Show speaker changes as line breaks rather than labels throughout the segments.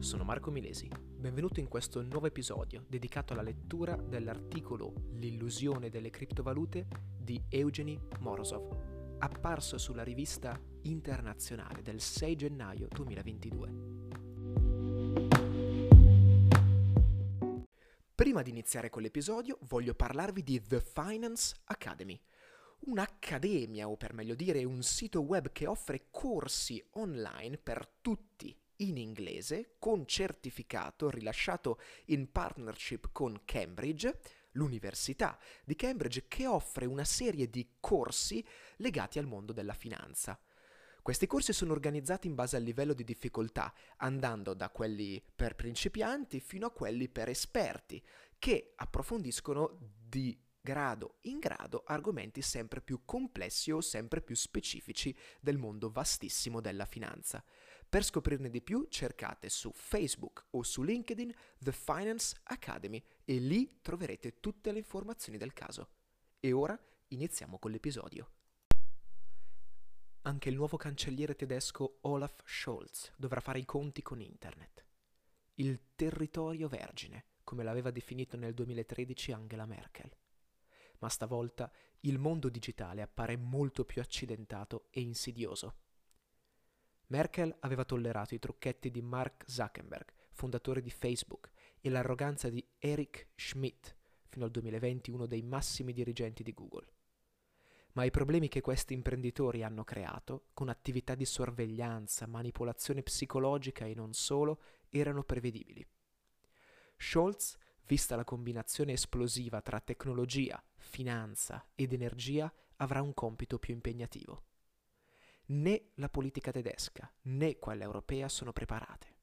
sono Marco Milesi. Benvenuto in questo nuovo episodio dedicato alla lettura dell'articolo L'illusione delle criptovalute di Eugeny Morozov, apparso sulla rivista internazionale del 6 gennaio 2022. Prima di iniziare con l'episodio voglio parlarvi di The Finance Academy, un'accademia o per meglio dire un sito web che offre corsi online per tutti in inglese con certificato rilasciato in partnership con Cambridge, l'Università di Cambridge che offre una serie di corsi legati al mondo della finanza. Questi corsi sono organizzati in base al livello di difficoltà, andando da quelli per principianti fino a quelli per esperti, che approfondiscono di grado in grado argomenti sempre più complessi o sempre più specifici del mondo vastissimo della finanza. Per scoprirne di più cercate su Facebook o su LinkedIn The Finance Academy e lì troverete tutte le informazioni del caso. E ora iniziamo con l'episodio. Anche il nuovo cancelliere tedesco Olaf Scholz dovrà fare i conti con Internet. Il territorio vergine, come l'aveva definito nel 2013 Angela Merkel. Ma stavolta il mondo digitale appare molto più accidentato e insidioso. Merkel aveva tollerato i trucchetti di Mark Zuckerberg, fondatore di Facebook, e l'arroganza di Eric Schmidt, fino al 2020 uno dei massimi dirigenti di Google. Ma i problemi che questi imprenditori hanno creato, con attività di sorveglianza, manipolazione psicologica e non solo, erano prevedibili. Scholz, vista la combinazione esplosiva tra tecnologia, finanza ed energia, avrà un compito più impegnativo né la politica tedesca né quella europea sono preparate.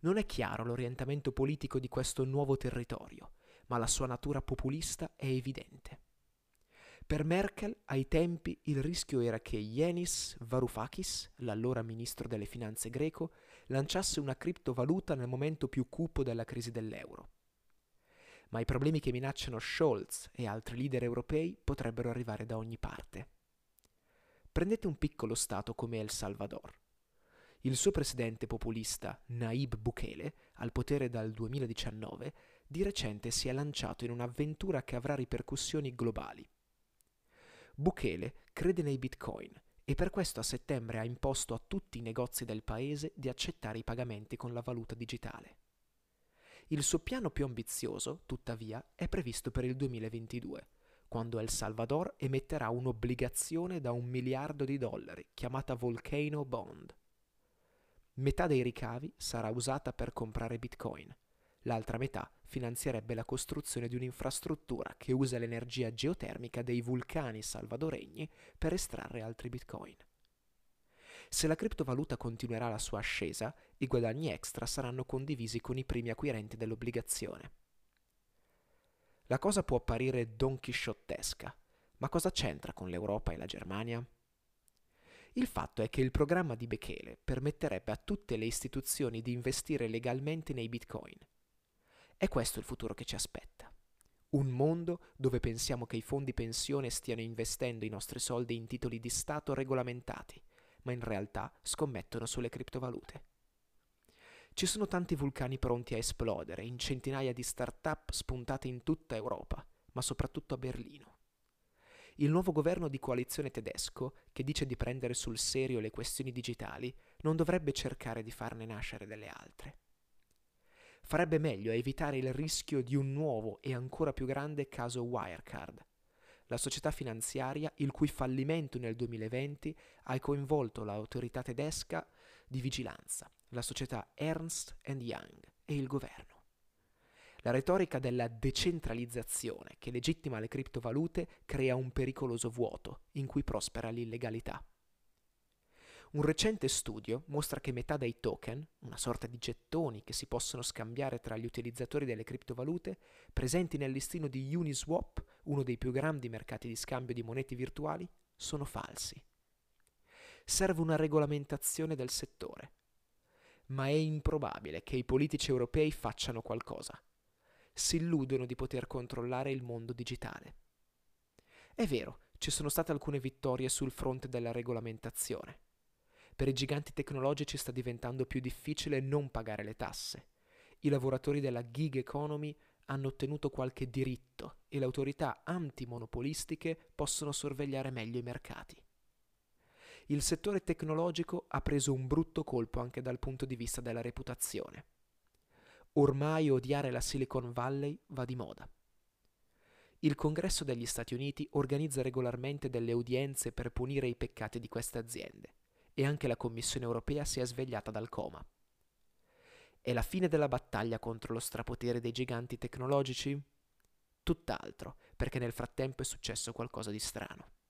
Non è chiaro l'orientamento politico di questo nuovo territorio, ma la sua natura populista è evidente. Per Merkel, ai tempi, il rischio era che Yenis Varoufakis, l'allora ministro delle finanze greco, lanciasse una criptovaluta nel momento più cupo della crisi dell'euro. Ma i problemi che minacciano Scholz e altri leader europei potrebbero arrivare da ogni parte. Prendete un piccolo Stato come El Salvador. Il suo presidente populista, Naib Bukele, al potere dal 2019, di recente si è lanciato in un'avventura che avrà ripercussioni globali. Bukele crede nei bitcoin e per questo a settembre ha imposto a tutti i negozi del paese di accettare i pagamenti con la valuta digitale. Il suo piano più ambizioso, tuttavia, è previsto per il 2022 quando El Salvador emetterà un'obbligazione da un miliardo di dollari, chiamata Volcano Bond. Metà dei ricavi sarà usata per comprare bitcoin, l'altra metà finanzierebbe la costruzione di un'infrastruttura che usa l'energia geotermica dei vulcani salvadoregni per estrarre altri bitcoin. Se la criptovaluta continuerà la sua ascesa, i guadagni extra saranno condivisi con i primi acquirenti dell'obbligazione. La cosa può apparire donchisciottesca, ma cosa c'entra con l'Europa e la Germania? Il fatto è che il programma di Bekele permetterebbe a tutte le istituzioni di investire legalmente nei bitcoin. È questo il futuro che ci aspetta. Un mondo dove pensiamo che i fondi pensione stiano investendo i nostri soldi in titoli di Stato regolamentati, ma in realtà scommettono sulle criptovalute. Ci sono tanti vulcani pronti a esplodere, in centinaia di start-up spuntate in tutta Europa, ma soprattutto a Berlino. Il nuovo governo di coalizione tedesco, che dice di prendere sul serio le questioni digitali, non dovrebbe cercare di farne nascere delle altre. Farebbe meglio a evitare il rischio di un nuovo e ancora più grande caso Wirecard, la società finanziaria il cui fallimento nel 2020 ha coinvolto l'autorità tedesca di vigilanza, la società Ernst Young e il governo. La retorica della decentralizzazione che legittima le criptovalute crea un pericoloso vuoto in cui prospera l'illegalità. Un recente studio mostra che metà dei token, una sorta di gettoni che si possono scambiare tra gli utilizzatori delle criptovalute, presenti nel listino di Uniswap, uno dei più grandi mercati di scambio di monete virtuali, sono falsi. Serve una regolamentazione del settore, ma è improbabile che i politici europei facciano qualcosa. Si illudono di poter controllare il mondo digitale. È vero, ci sono state alcune vittorie sul fronte della regolamentazione. Per i giganti tecnologici sta diventando più difficile non pagare le tasse. I lavoratori della gig economy hanno ottenuto qualche diritto e le autorità antimonopolistiche possono sorvegliare meglio i mercati. Il settore tecnologico ha preso un brutto colpo anche dal punto di vista della reputazione. Ormai odiare la Silicon Valley va di moda. Il Congresso degli Stati Uniti organizza regolarmente delle udienze per punire i peccati di queste aziende e anche la Commissione europea si è svegliata dal coma. È la fine della battaglia contro lo strapotere dei giganti tecnologici? Tutt'altro, perché nel frattempo è successo qualcosa di strano.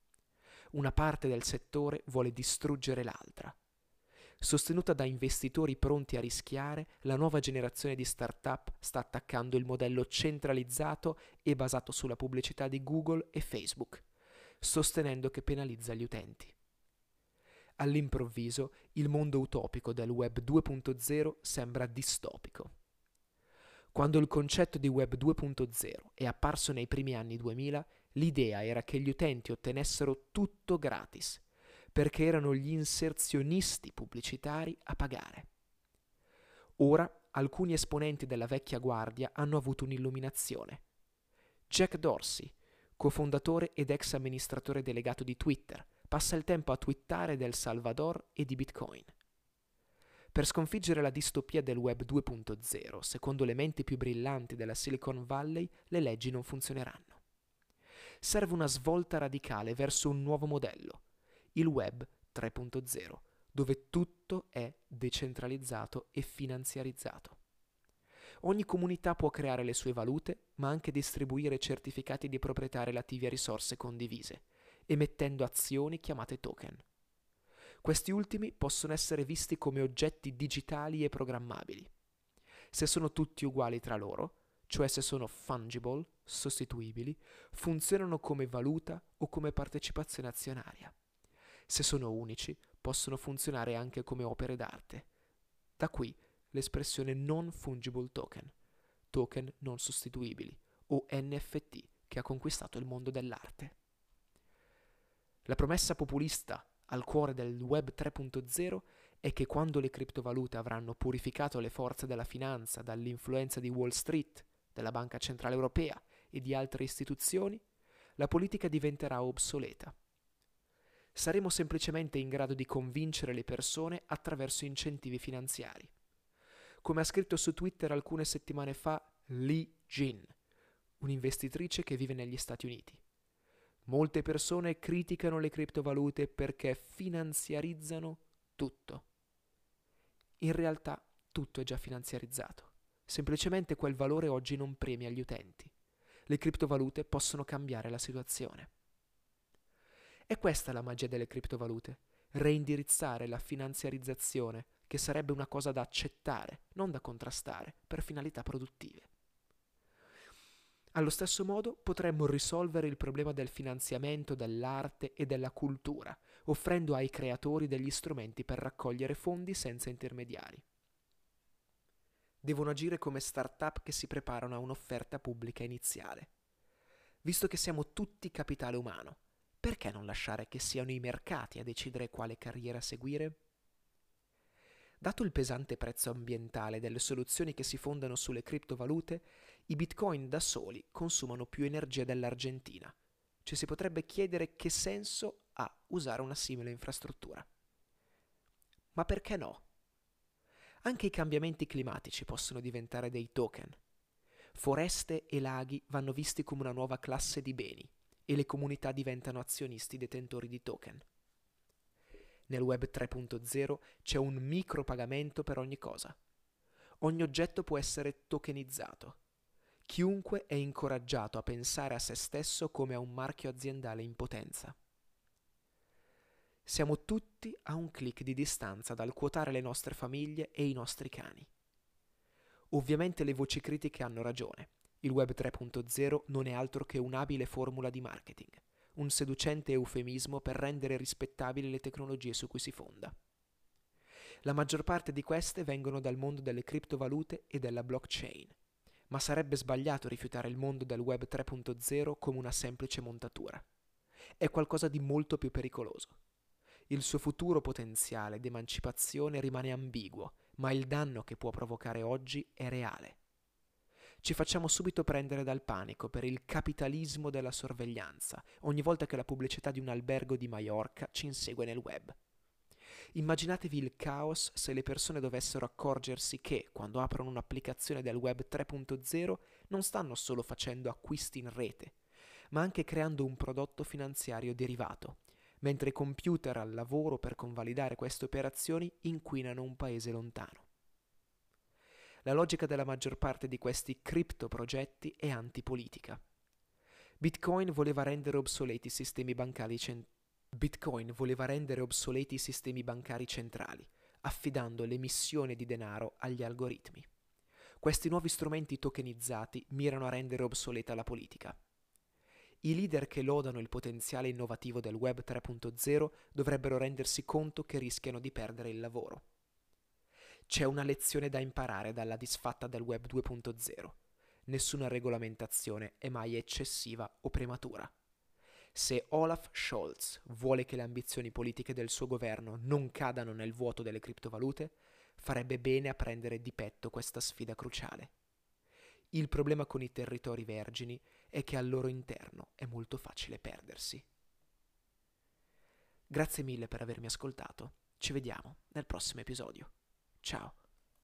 Una parte del settore vuole distruggere l'altra. Sostenuta da investitori pronti a rischiare, la nuova generazione di start-up sta attaccando il modello centralizzato e basato sulla pubblicità di Google e Facebook, sostenendo che penalizza gli utenti. All'improvviso il mondo utopico del Web 2.0 sembra distopico. Quando il concetto di Web 2.0 è apparso nei primi anni 2000, l'idea era che gli utenti ottenessero tutto gratis, perché erano gli inserzionisti pubblicitari a pagare. Ora alcuni esponenti della vecchia guardia hanno avuto un'illuminazione. Jack Dorsey, cofondatore ed ex amministratore delegato di Twitter, passa il tempo a twittare del Salvador e di Bitcoin. Per sconfiggere la distopia del Web 2.0, secondo le menti più brillanti della Silicon Valley, le leggi non funzioneranno. Serve una svolta radicale verso un nuovo modello, il Web 3.0, dove tutto è decentralizzato e finanziarizzato. Ogni comunità può creare le sue valute, ma anche distribuire certificati di proprietà relativi a risorse condivise, emettendo azioni chiamate token. Questi ultimi possono essere visti come oggetti digitali e programmabili. Se sono tutti uguali tra loro, cioè se sono fungible, sostituibili, funzionano come valuta o come partecipazione azionaria. Se sono unici, possono funzionare anche come opere d'arte. Da qui l'espressione non fungible token, token non sostituibili, o NFT, che ha conquistato il mondo dell'arte. La promessa populista al cuore del Web 3.0 è che quando le criptovalute avranno purificato le forze della finanza dall'influenza di Wall Street, della Banca Centrale Europea e di altre istituzioni, la politica diventerà obsoleta. Saremo semplicemente in grado di convincere le persone attraverso incentivi finanziari. Come ha scritto su Twitter alcune settimane fa Lee Jin, un'investitrice che vive negli Stati Uniti. Molte persone criticano le criptovalute perché finanziarizzano tutto. In realtà tutto è già finanziarizzato. Semplicemente quel valore oggi non premia gli utenti. Le criptovalute possono cambiare la situazione. E questa è la magia delle criptovalute, reindirizzare la finanziarizzazione, che sarebbe una cosa da accettare, non da contrastare, per finalità produttive. Allo stesso modo potremmo risolvere il problema del finanziamento dell'arte e della cultura, offrendo ai creatori degli strumenti per raccogliere fondi senza intermediari. Devono agire come start-up che si preparano a un'offerta pubblica iniziale. Visto che siamo tutti capitale umano, perché non lasciare che siano i mercati a decidere quale carriera seguire? Dato il pesante prezzo ambientale delle soluzioni che si fondano sulle criptovalute, i bitcoin da soli consumano più energia dell'Argentina. Ci si potrebbe chiedere che senso ha usare una simile infrastruttura. Ma perché no? Anche i cambiamenti climatici possono diventare dei token. Foreste e laghi vanno visti come una nuova classe di beni e le comunità diventano azionisti detentori di token. Nel web 3.0 c'è un micropagamento per ogni cosa. Ogni oggetto può essere tokenizzato. Chiunque è incoraggiato a pensare a se stesso come a un marchio aziendale in potenza. Siamo tutti a un clic di distanza dal quotare le nostre famiglie e i nostri cani. Ovviamente le voci critiche hanno ragione. Il Web 3.0 non è altro che un'abile formula di marketing un seducente eufemismo per rendere rispettabili le tecnologie su cui si fonda. La maggior parte di queste vengono dal mondo delle criptovalute e della blockchain, ma sarebbe sbagliato rifiutare il mondo del Web 3.0 come una semplice montatura. È qualcosa di molto più pericoloso. Il suo futuro potenziale d'emancipazione rimane ambiguo, ma il danno che può provocare oggi è reale. Ci facciamo subito prendere dal panico per il capitalismo della sorveglianza ogni volta che la pubblicità di un albergo di Maiorca ci insegue nel web. Immaginatevi il caos se le persone dovessero accorgersi che, quando aprono un'applicazione del web 3.0, non stanno solo facendo acquisti in rete, ma anche creando un prodotto finanziario derivato, mentre i computer al lavoro per convalidare queste operazioni inquinano un paese lontano. La logica della maggior parte di questi criptoprogetti è antipolitica. Bitcoin voleva rendere obsoleti i sistemi bancari centrali Bitcoin voleva rendere obsoleti i sistemi bancari centrali, affidando l'emissione di denaro agli algoritmi. Questi nuovi strumenti tokenizzati mirano a rendere obsoleta la politica. I leader che lodano il potenziale innovativo del Web 3.0 dovrebbero rendersi conto che rischiano di perdere il lavoro. C'è una lezione da imparare dalla disfatta del Web 2.0. Nessuna regolamentazione è mai eccessiva o prematura. Se Olaf Scholz vuole che le ambizioni politiche del suo governo non cadano nel vuoto delle criptovalute, farebbe bene a prendere di petto questa sfida cruciale. Il problema con i territori vergini è che al loro interno è molto facile perdersi. Grazie mille per avermi ascoltato, ci vediamo nel prossimo episodio. Ciao.